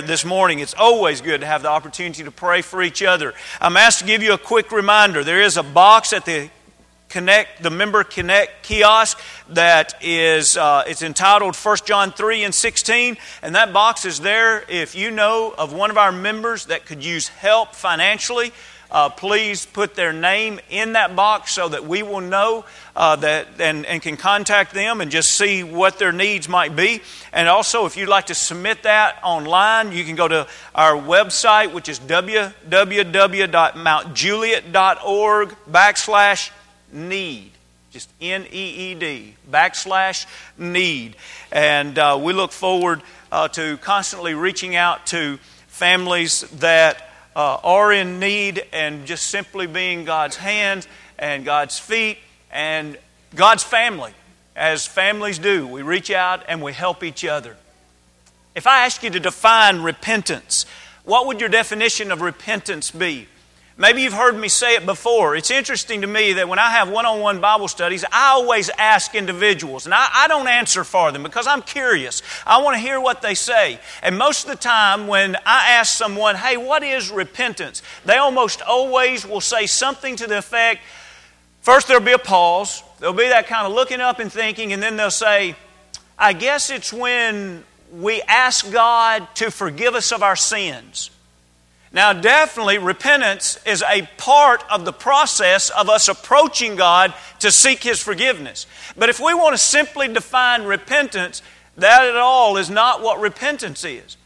this morning. It's always good to have the opportunity to pray for each other. I'm asked to give you a quick reminder. There is a box at the Connect, the Member Connect kiosk that is uh, it's entitled 1 John 3 and 16, and that box is there if you know of one of our members that could use help financially uh, please put their name in that box so that we will know uh, that and, and can contact them and just see what their needs might be. And also, if you'd like to submit that online, you can go to our website, which is www.mountjuliet.org backslash need. Just N E E D, backslash need. And uh, we look forward uh, to constantly reaching out to families that uh, are in need and just simply being God's hands and God's feet and God's family, as families do. We reach out and we help each other. If I ask you to define repentance, what would your definition of repentance be? Maybe you've heard me say it before. It's interesting to me that when I have one on one Bible studies, I always ask individuals, and I, I, don't answer for them because I'm curious. I want to hear what they say. And most of the time, when I ask someone, hey, what is repentance? They almost always will say something to the effect first, there'll be a pause, there'll be that kind of looking up and thinking, and then they'll say, I guess it's when we ask God to forgive us of our sins. Now, definitely, repentance is a part of the process of us approaching God to seek His forgiveness. But if we want to simply define repentance, that at all is not what repentance is.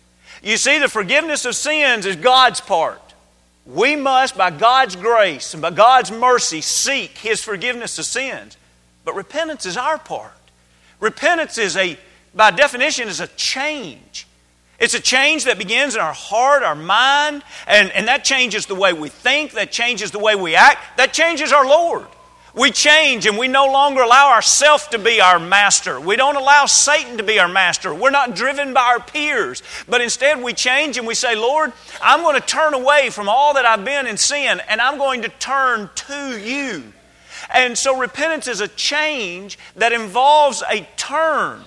You see, the forgiveness of sins is God's part. We must, by God's grace and by God's mercy, seek His forgiveness of sins. But repentance is our part. Repentance is a, by definition, is a change. It's a change that begins in our heart, our mind, and, and that changes the way we think, that changes the way we act, that changes our Lord. We change and we no longer allow ourselves to be our master. We don't allow Satan to be our master. We're not driven by our peers, but instead we change and we say, Lord, I'm going to turn away from all that I've been in sin and I'm going to turn to you. And so repentance is a change that involves a turn.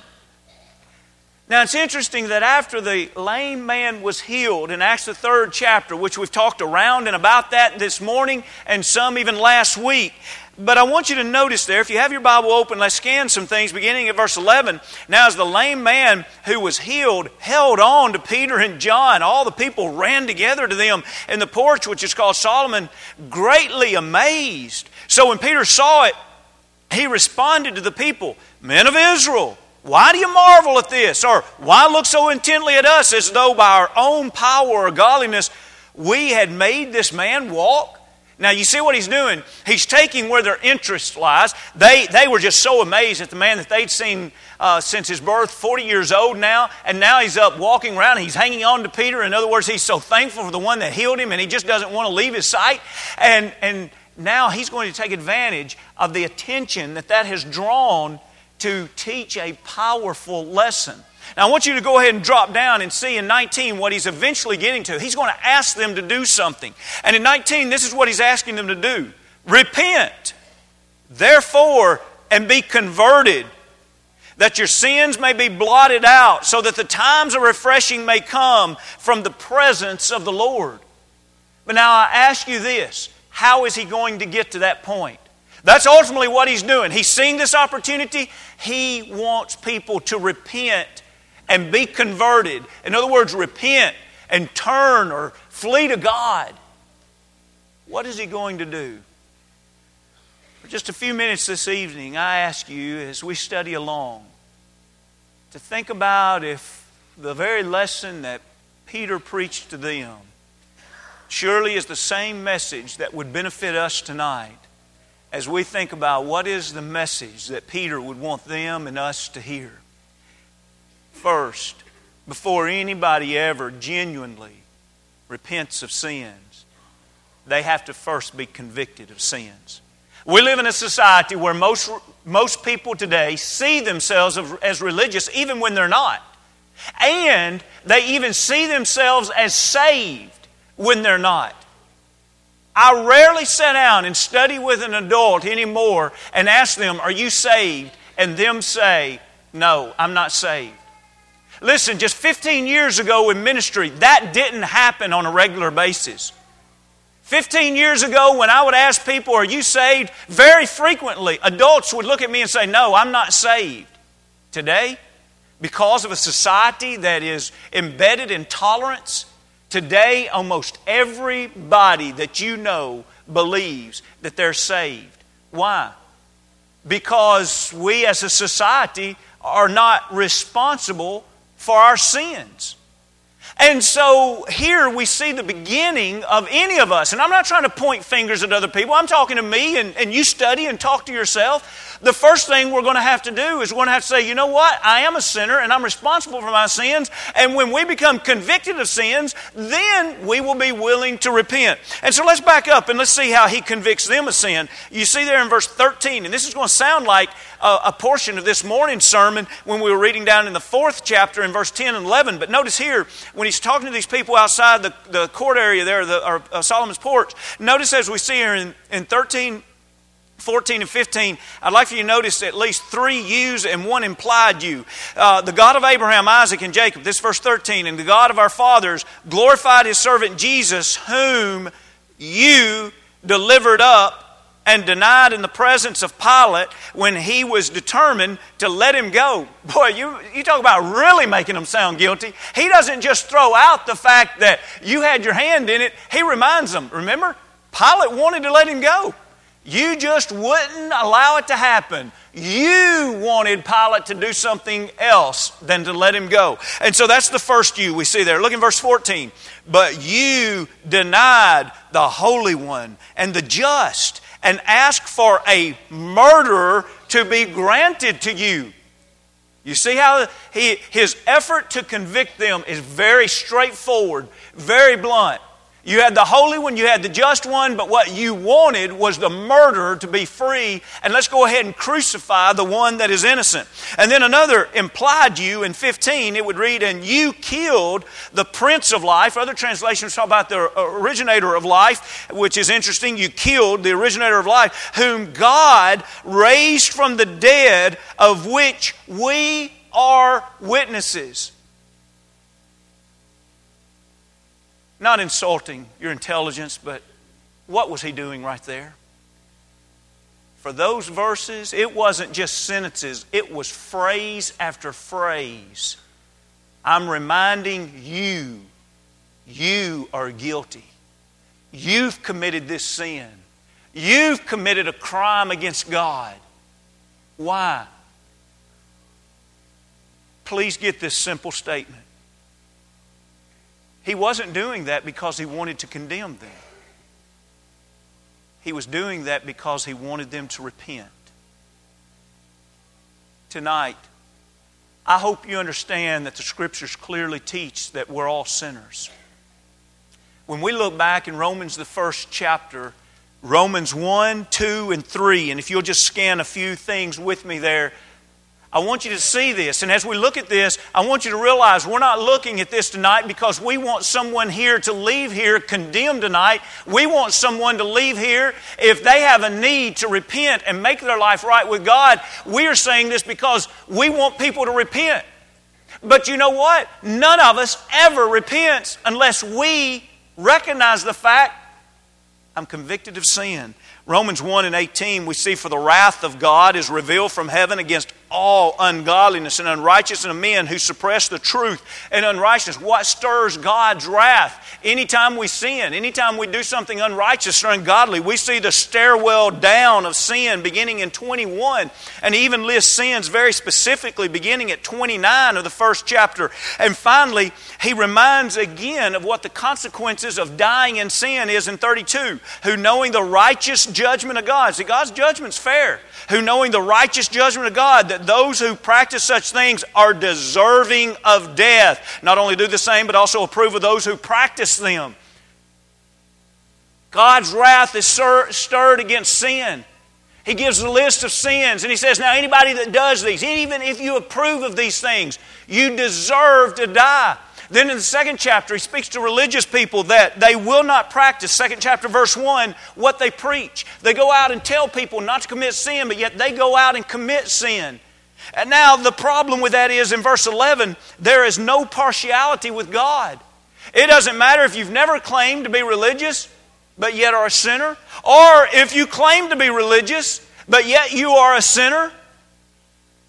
Now it's interesting that after the lame man was healed in Acts the third chapter, which we've talked around and about that this morning and some even last week, but I want you to notice there, if you have your Bible open, let's scan some things beginning at verse 11. Now, as the lame man who was healed held on to Peter and John, all the people ran together to them in the porch, which is called Solomon, greatly amazed. So when Peter saw it, he responded to the people, Men of Israel, why do you marvel at this? Or why look so intently at us as though by our own power or godliness we had made this man walk? Now, you see what he's doing? He's taking where their interest lies. They, they were just so amazed at the man that they'd seen uh, since his birth, 40 years old now, and now he's up walking around. He's hanging on to Peter. In other words, he's so thankful for the one that healed him, and he just doesn't want to leave his sight. And, and now he's going to take advantage of the attention that that has drawn to teach a powerful lesson. Now, I want you to go ahead and drop down and see in 19 what he's eventually getting to. He's going to ask them to do something. And in 19, this is what he's asking them to do Repent, therefore, and be converted, that your sins may be blotted out, so that the times of refreshing may come from the presence of the Lord. But now I ask you this how is he going to get to that point? That's ultimately what he's doing. He's seeing this opportunity. He wants people to repent and be converted. In other words, repent and turn or flee to God. What is he going to do? For just a few minutes this evening, I ask you as we study along to think about if the very lesson that Peter preached to them surely is the same message that would benefit us tonight as we think about what is the message that Peter would want them and us to hear. First, before anybody ever genuinely repents of sins, they have to first be convicted of sins. We live in a society where most, most people today see themselves as religious even when they're not. And they even see themselves as saved when they're not. I rarely sit down and study with an adult anymore and ask them, Are you saved? And them say, No, I'm not saved. Listen, just 15 years ago in ministry, that didn't happen on a regular basis. 15 years ago, when I would ask people, Are you saved? very frequently, adults would look at me and say, No, I'm not saved. Today, because of a society that is embedded in tolerance, today almost everybody that you know believes that they're saved. Why? Because we as a society are not responsible for our sins. And so here we see the beginning of any of us. And I'm not trying to point fingers at other people. I'm talking to me, and, and you study and talk to yourself the first thing we're going to have to do is we're going to have to say, you know what? I am a sinner and I'm responsible for my sins. And when we become convicted of sins, then we will be willing to repent. And so let's back up and let's see how he convicts them of sin. You see there in verse 13, and this is going to sound like a, a portion of this morning's sermon when we were reading down in the fourth chapter in verse 10 and 11. But notice here, when he's talking to these people outside the, the court area there, the, or uh, Solomon's porch, notice as we see here in, in 13 14 and 15, I'd like for you to notice at least three yous and one implied you. Uh, the God of Abraham, Isaac, and Jacob, this verse 13, and the God of our fathers glorified his servant Jesus, whom you delivered up and denied in the presence of Pilate when he was determined to let him go. Boy, you, you talk about really making him sound guilty. He doesn't just throw out the fact that you had your hand in it, he reminds them, remember? Pilate wanted to let him go. You just wouldn't allow it to happen. You wanted Pilate to do something else than to let him go. And so that's the first you we see there. Look in verse 14. But you denied the Holy One and the just and asked for a murderer to be granted to you. You see how he, his effort to convict them is very straightforward, very blunt. You had the holy one, you had the just one, but what you wanted was the murderer to be free, and let's go ahead and crucify the one that is innocent. And then another implied you in 15, it would read, And you killed the Prince of Life. Other translations talk about the originator of life, which is interesting. You killed the originator of life, whom God raised from the dead, of which we are witnesses. Not insulting your intelligence, but what was he doing right there? For those verses, it wasn't just sentences, it was phrase after phrase. I'm reminding you, you are guilty. You've committed this sin. You've committed a crime against God. Why? Please get this simple statement. He wasn't doing that because he wanted to condemn them. He was doing that because he wanted them to repent. Tonight, I hope you understand that the scriptures clearly teach that we're all sinners. When we look back in Romans, the first chapter, Romans 1, 2, and 3, and if you'll just scan a few things with me there, I want you to see this. And as we look at this, I want you to realize we're not looking at this tonight because we want someone here to leave here condemned tonight. We want someone to leave here if they have a need to repent and make their life right with God. We are saying this because we want people to repent. But you know what? None of us ever repents unless we recognize the fact I'm convicted of sin. Romans 1 and 18, we see, For the wrath of God is revealed from heaven against all ungodliness and unrighteousness of men who suppress the truth and unrighteousness. What stirs God's wrath? Anytime we sin, anytime we do something unrighteous or ungodly, we see the stairwell down of sin beginning in 21. And he even lists sins very specifically beginning at 29 of the first chapter. And finally, he reminds again of what the consequences of dying in sin is in 32. Who knowing the righteous judgment of God. See, God's judgment's fair. Who knowing the righteous judgment of God, that those who practice such things are deserving of death. Not only do the same, but also approve of those who practice them. God's wrath is stirred against sin. He gives a list of sins and he says, Now, anybody that does these, even if you approve of these things, you deserve to die. Then in the second chapter, he speaks to religious people that they will not practice, second chapter, verse 1, what they preach. They go out and tell people not to commit sin, but yet they go out and commit sin. And now the problem with that is in verse 11, there is no partiality with God. It doesn't matter if you've never claimed to be religious, but yet are a sinner, or if you claim to be religious, but yet you are a sinner.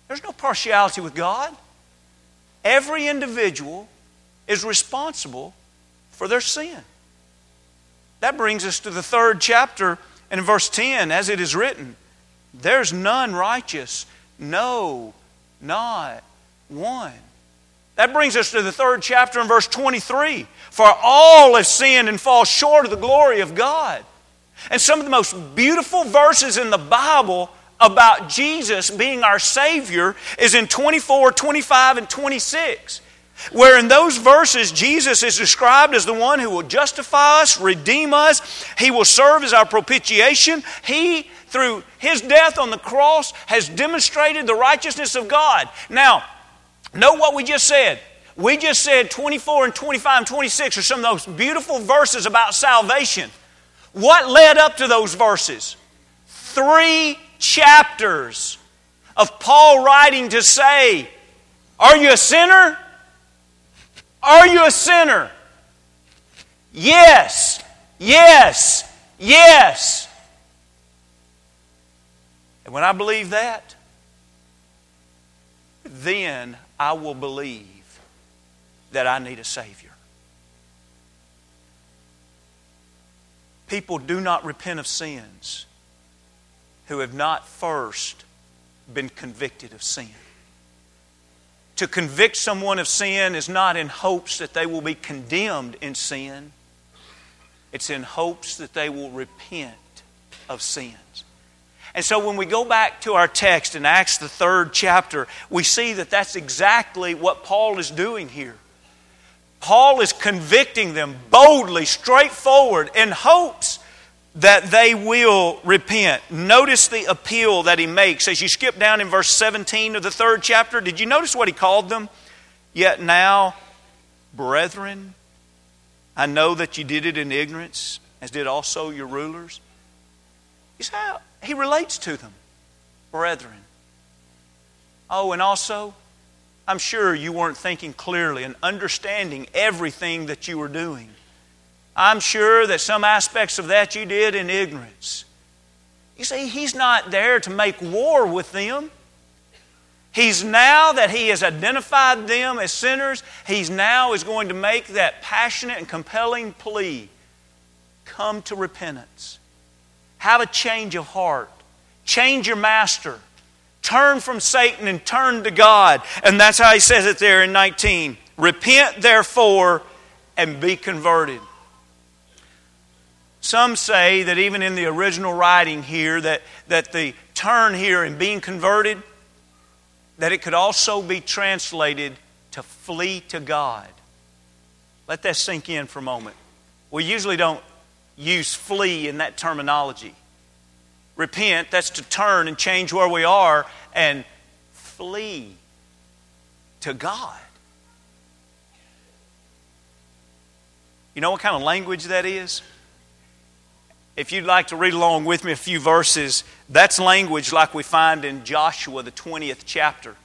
There's no partiality with God. Every individual is responsible for their sin. That brings us to the third chapter and verse 10, as it is written, There's none righteous, no, not one. That brings us to the third chapter in verse 23. For all have sinned and fall short of the glory of God. And some of the most beautiful verses in the Bible about Jesus being our Savior is in 24, 25, and 26. Where in those verses, Jesus is described as the one who will justify us, redeem us. He will serve as our propitiation. He, through his death on the cross, has demonstrated the righteousness of God. Now, know what we just said. We just said 24 and 25 and 26 are some of those beautiful verses about salvation. What led up to those verses? Three chapters of Paul writing to say, Are you a sinner? Are you a sinner? Yes, yes, yes. And when I believe that, then I will believe that I need a Savior. People do not repent of sins who have not first been convicted of sin. To convict someone of sin is not in hopes that they will be condemned in sin, it's in hopes that they will repent of sins. And so when we go back to our text in Acts, the third chapter, we see that that's exactly what Paul is doing here. Paul is convicting them boldly, straightforward, in hopes that they will repent. Notice the appeal that he makes as you skip down in verse 17 of the third chapter. Did you notice what he called them? Yet now, brethren, I know that you did it in ignorance, as did also your rulers. He's how he relates to them, brethren. Oh, and also, I'm sure you weren't thinking clearly and understanding everything that you were doing. I'm sure that some aspects of that you did in ignorance. You see, He's not there to make war with them. He's now that He has identified them as sinners, He's now is going to make that passionate and compelling plea come to repentance. Have a change of heart. Change your master. Turn from Satan and turn to God. And that's how he says it there in 19. Repent, therefore, and be converted. Some say that even in the original writing here, that, that the turn here in being converted, that it could also be translated to flee to God. Let that sink in for a moment. We usually don't use flee in that terminology. Repent, that's to turn and change where we are and flee to God. You know what kind of language that is? If you'd like to read along with me a few verses, that's language like we find in Joshua, the 20th chapter.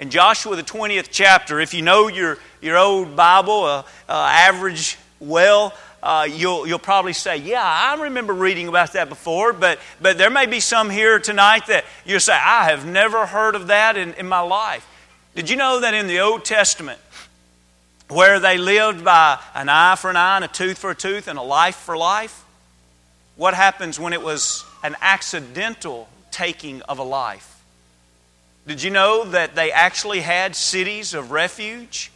In Joshua, the 20th chapter, if you know your, your old Bible, uh, uh, average well, uh, you'll, you'll probably say, Yeah, I remember reading about that before, but, but there may be some here tonight that you'll say, I have never heard of that in, in my life. Did you know that in the Old Testament, where they lived by an eye for an eye and a tooth for a tooth and a life for life, what happens when it was an accidental taking of a life? Did you know that they actually had cities of refuge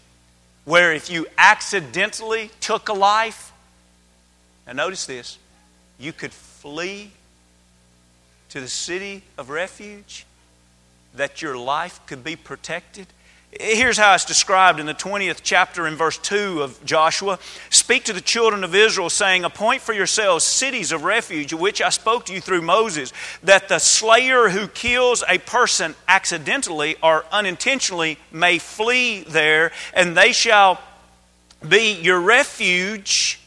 where if you accidentally took a life, now notice this, you could flee to the city of refuge, that your life could be protected? Here's how it's described in the 20th chapter in verse 2 of Joshua. Speak to the children of Israel, saying, Appoint for yourselves cities of refuge, which I spoke to you through Moses, that the slayer who kills a person accidentally or unintentionally may flee there, and they shall be your refuge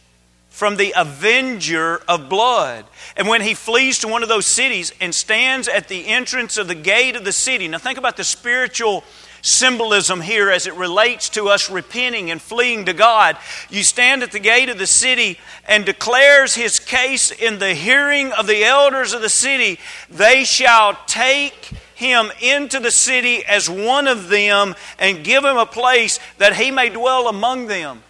from the avenger of blood. And when he flees to one of those cities and stands at the entrance of the gate of the city, now think about the spiritual symbolism here as it relates to us repenting and fleeing to God. You stand at the gate of the city and declares his case in the hearing of the elders of the city. They shall take him into the city as one of them and give him a place that he may dwell among them.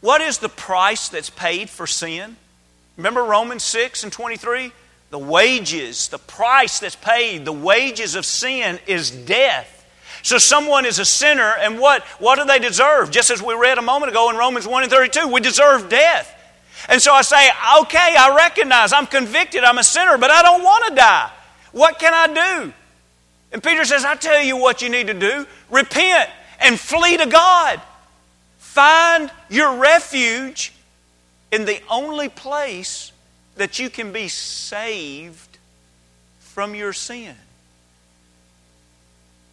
What is the price that's paid for sin? Remember Romans 6 and 23? The wages, the price that's paid, the wages of sin is death. So someone is a sinner, and what, what do they deserve? Just as we read a moment ago in Romans 1 and 32, we deserve death. And so I say, okay, I recognize I'm convicted, I'm a sinner, but I don't want to die. What can I do? And Peter says, I tell you what you need to do repent and flee to God. Find your refuge in the only place that you can be saved from your sin.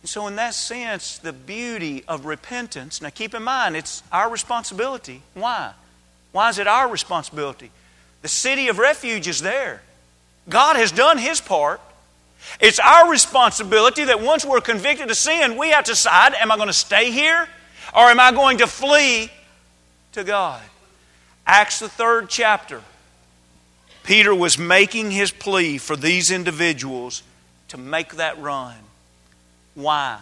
So, in that sense, the beauty of repentance, now keep in mind, it's our responsibility. Why? Why is it our responsibility? The city of refuge is there. God has done His part. It's our responsibility that once we're convicted of sin, we have to decide am I going to stay here or am I going to flee to God? Acts, the third chapter. Peter was making his plea for these individuals to make that run. Why?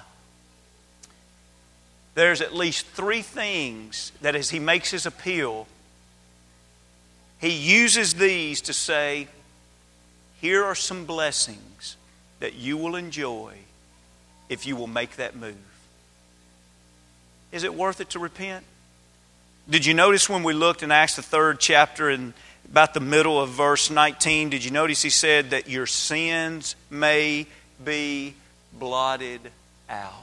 There's at least three things that as he makes his appeal, he uses these to say, Here are some blessings that you will enjoy if you will make that move. Is it worth it to repent? Did you notice when we looked in Acts, the third chapter, and about the middle of verse 19, did you notice he said that your sins may be blotted out?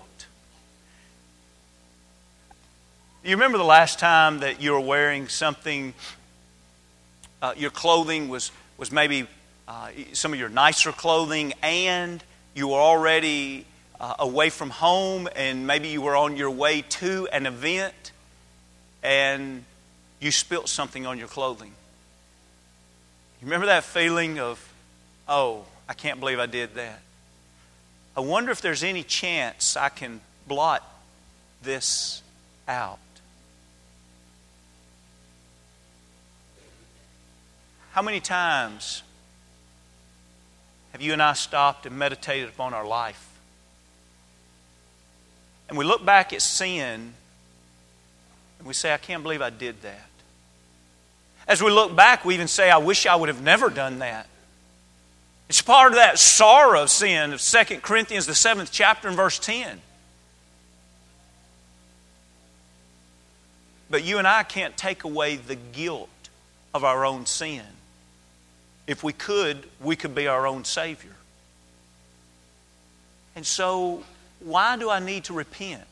You remember the last time that you were wearing something, uh, your clothing was, was maybe uh, some of your nicer clothing, and you were already uh, away from home, and maybe you were on your way to an event, and you spilt something on your clothing. You remember that feeling of, oh, I can't believe I did that? I wonder if there's any chance I can blot this out. How many times have you and I stopped and meditated upon our life? And we look back at sin and we say, I can't believe I did that. As we look back, we even say, I wish I would have never done that. It's part of that sorrow of sin of 2 Corinthians, the seventh chapter, and verse 10. But you and I can't take away the guilt of our own sin. If we could, we could be our own Savior. And so, why do I need to repent?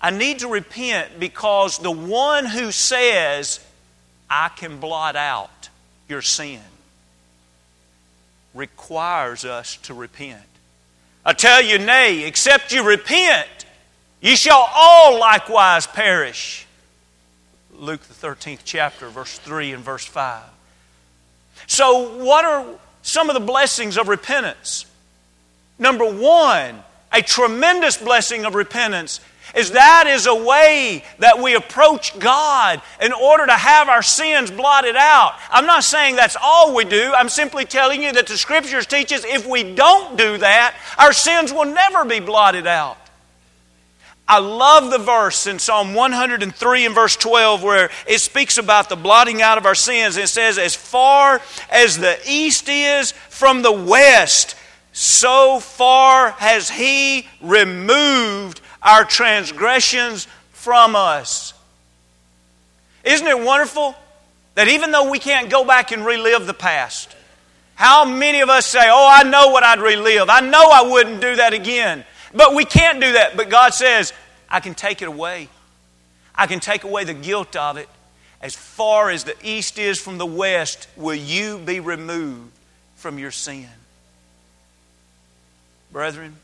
I need to repent because the one who says, I can blot out your sin requires us to repent. I tell you, nay, except you repent, ye shall all likewise perish. Luke, the 13th chapter, verse 3 and verse 5. So, what are some of the blessings of repentance? Number one, a tremendous blessing of repentance is that is a way that we approach God in order to have our sins blotted out. I'm not saying that's all we do. I'm simply telling you that the scriptures teach us if we don't do that, our sins will never be blotted out. I love the verse in Psalm 103 and verse 12 where it speaks about the blotting out of our sins. It says, As far as the east is from the west, so far has He removed our transgressions from us. Isn't it wonderful that even though we can't go back and relive the past, how many of us say, Oh, I know what I'd relive. I know I wouldn't do that again. But we can't do that. But God says, I can take it away. I can take away the guilt of it. As far as the east is from the west, will you be removed from your sin? Brethren,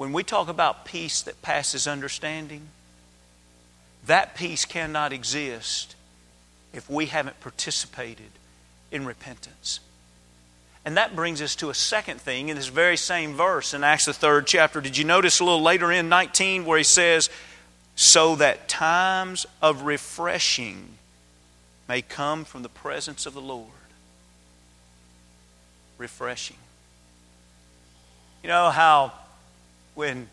when we talk about peace that passes understanding, that peace cannot exist if we haven't participated in repentance. And that brings us to a second thing in this very same verse in Acts, the third chapter. Did you notice a little later in 19 where he says, So that times of refreshing may come from the presence of the Lord? Refreshing. You know how when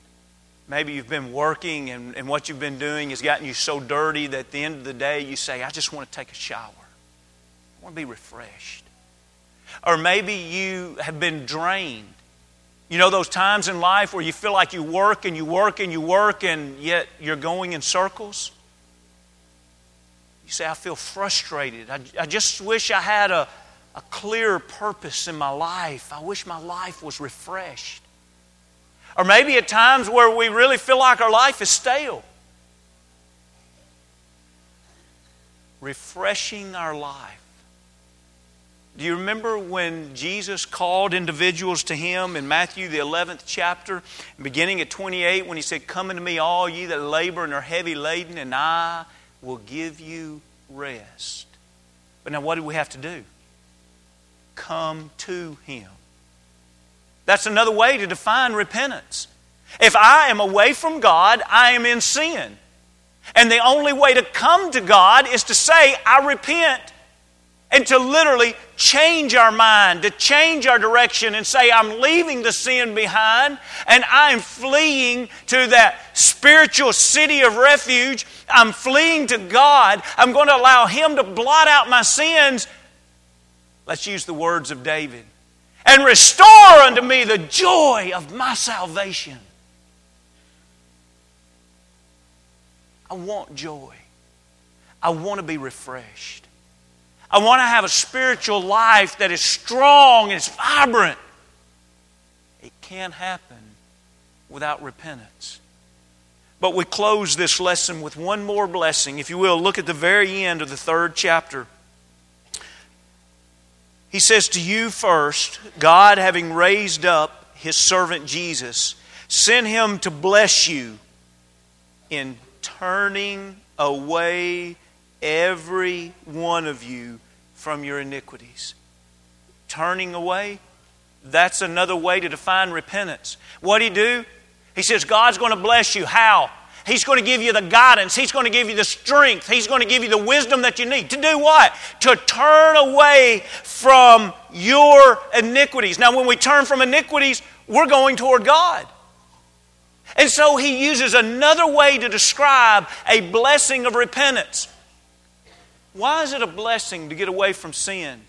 maybe you've been working and, and what you've been doing has gotten you so dirty that at the end of the day you say, I just want to take a shower. I want to be refreshed. Or maybe you have been drained. You know those times in life where you feel like you work and you work and you work and yet you're going in circles? You say, I feel frustrated. I, I just wish I had a, a clear purpose in my life. I wish my life was refreshed. Or maybe at times where we really feel like our life is stale. Refreshing our life. Do you remember when Jesus called individuals to him in Matthew, the 11th chapter, beginning at 28, when he said, Come unto me, all ye that labor and are heavy laden, and I will give you rest. But now, what do we have to do? Come to him. That's another way to define repentance. If I am away from God, I am in sin. And the only way to come to God is to say, I repent and to literally change our mind, to change our direction and say, I'm leaving the sin behind and I'm fleeing to that spiritual city of refuge. I'm fleeing to God. I'm going to allow Him to blot out my sins. Let's use the words of David and restore unto me the joy of my salvation. I want joy. I want to be refreshed. I want to have a spiritual life that is strong and is vibrant. It can't happen without repentance. But we close this lesson with one more blessing. If you will, look at the very end of the third chapter. He says to you first, God, having raised up his servant Jesus, sent him to bless you in turning away every one of you from your iniquities. Turning away, that's another way to define repentance. What did he do? He says, God's going to bless you. How? He's going to give you the guidance. He's going to give you the strength. He's going to give you the wisdom that you need. To do what? To turn away from your iniquities. Now, when we turn from iniquities, we're going toward God. And so he uses another way to describe a blessing of repentance. Why is it a blessing to get away from sin?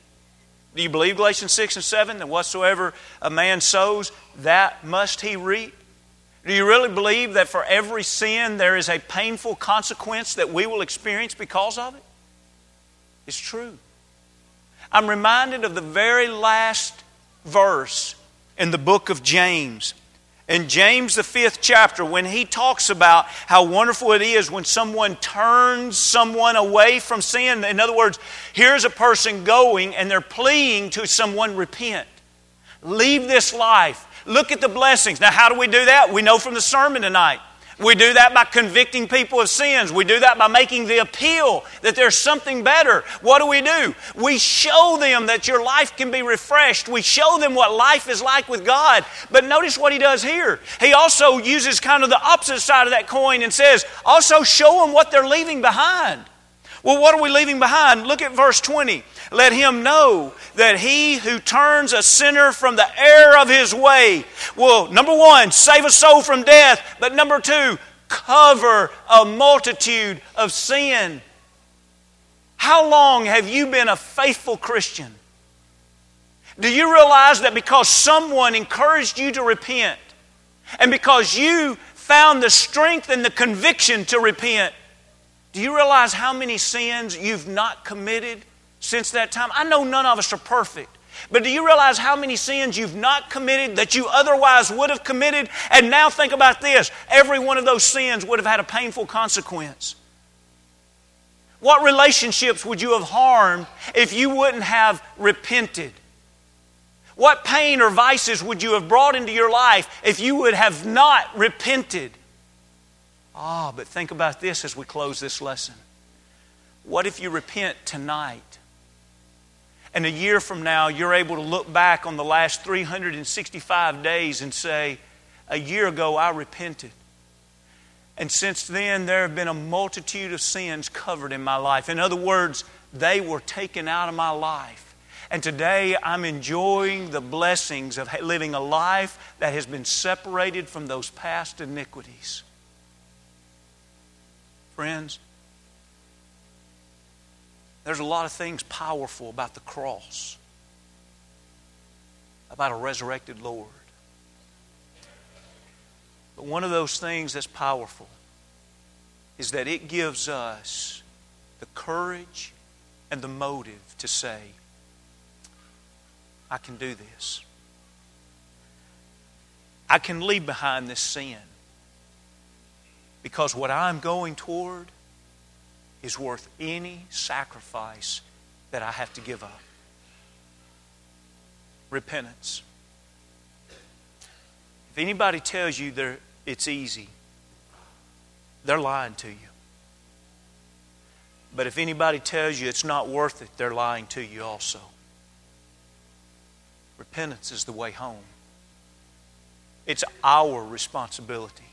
Do you believe Galatians 6 and 7 that whatsoever a man sows, that must he reap? Do you really believe that for every sin there is a painful consequence that we will experience because of it? It's true. I'm reminded of the very last verse in the book of James in James, the fifth chapter, when he talks about how wonderful it is when someone turns someone away from sin. In other words, here's a person going and they're pleading to someone, repent. Leave this life. Look at the blessings. Now, how do we do that? We know from the sermon tonight. We do that by convicting people of sins. We do that by making the appeal that there's something better. What do we do? We show them that your life can be refreshed. We show them what life is like with God. But notice what he does here. He also uses kind of the opposite side of that coin and says, also show them what they're leaving behind. Well, what are we leaving behind? Look at verse 20. Let him know that he who turns a sinner from the error of his way will, number one, save a soul from death, but number two, cover a multitude of sin. How long have you been a faithful Christian? Do you realize that because someone encouraged you to repent, and because you found the strength and the conviction to repent, do you realize how many sins you've not committed since that time? I know none of us are perfect. But do you realize how many sins you've not committed that you otherwise would have committed? And now think about this every one of those sins would have had a painful consequence. What relationships would you have harmed if you wouldn't have repented? What pain or vices would you have brought into your life if you would have not repented? Ah, but think about this as we close this lesson. What if you repent tonight? And a year from now, you're able to look back on the last 365 days and say, A year ago, I repented. And since then, there have been a multitude of sins covered in my life. In other words, they were taken out of my life. And today I'm enjoying the blessings of living a life that has been separated from those past iniquities. Friends, there's a lot of things powerful about the cross, about a resurrected Lord. But one of those things that's powerful is that it gives us the courage and the motive to say, I can do this. I can leave behind this sin because what I'm going toward is worth any sacrifice that I have to give up. Repentance. If anybody tells you it's easy, they're lying to you. But if anybody tells you it's not worth it, they're lying to you also. Repentance is the way home. It's our responsibility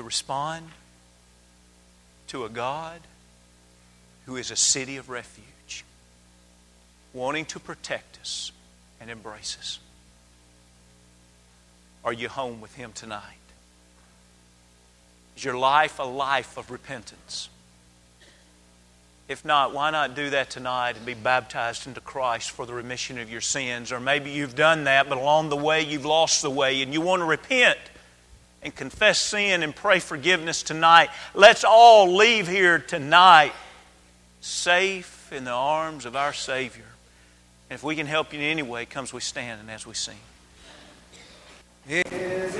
to respond to a God who is a city of refuge, wanting to protect us and embrace us. Are you home with Him tonight? Is your life a life of repentance? If not, why not do that tonight and be baptized into Christ for the remission of your sins? Or maybe you've done that, but along the way you've lost the way and you want to repent and confess sin and pray forgiveness tonight. Let's all leave here tonight safe in the arms of our Savior. And if we can help you in any way, comes we stand and as we sing. Is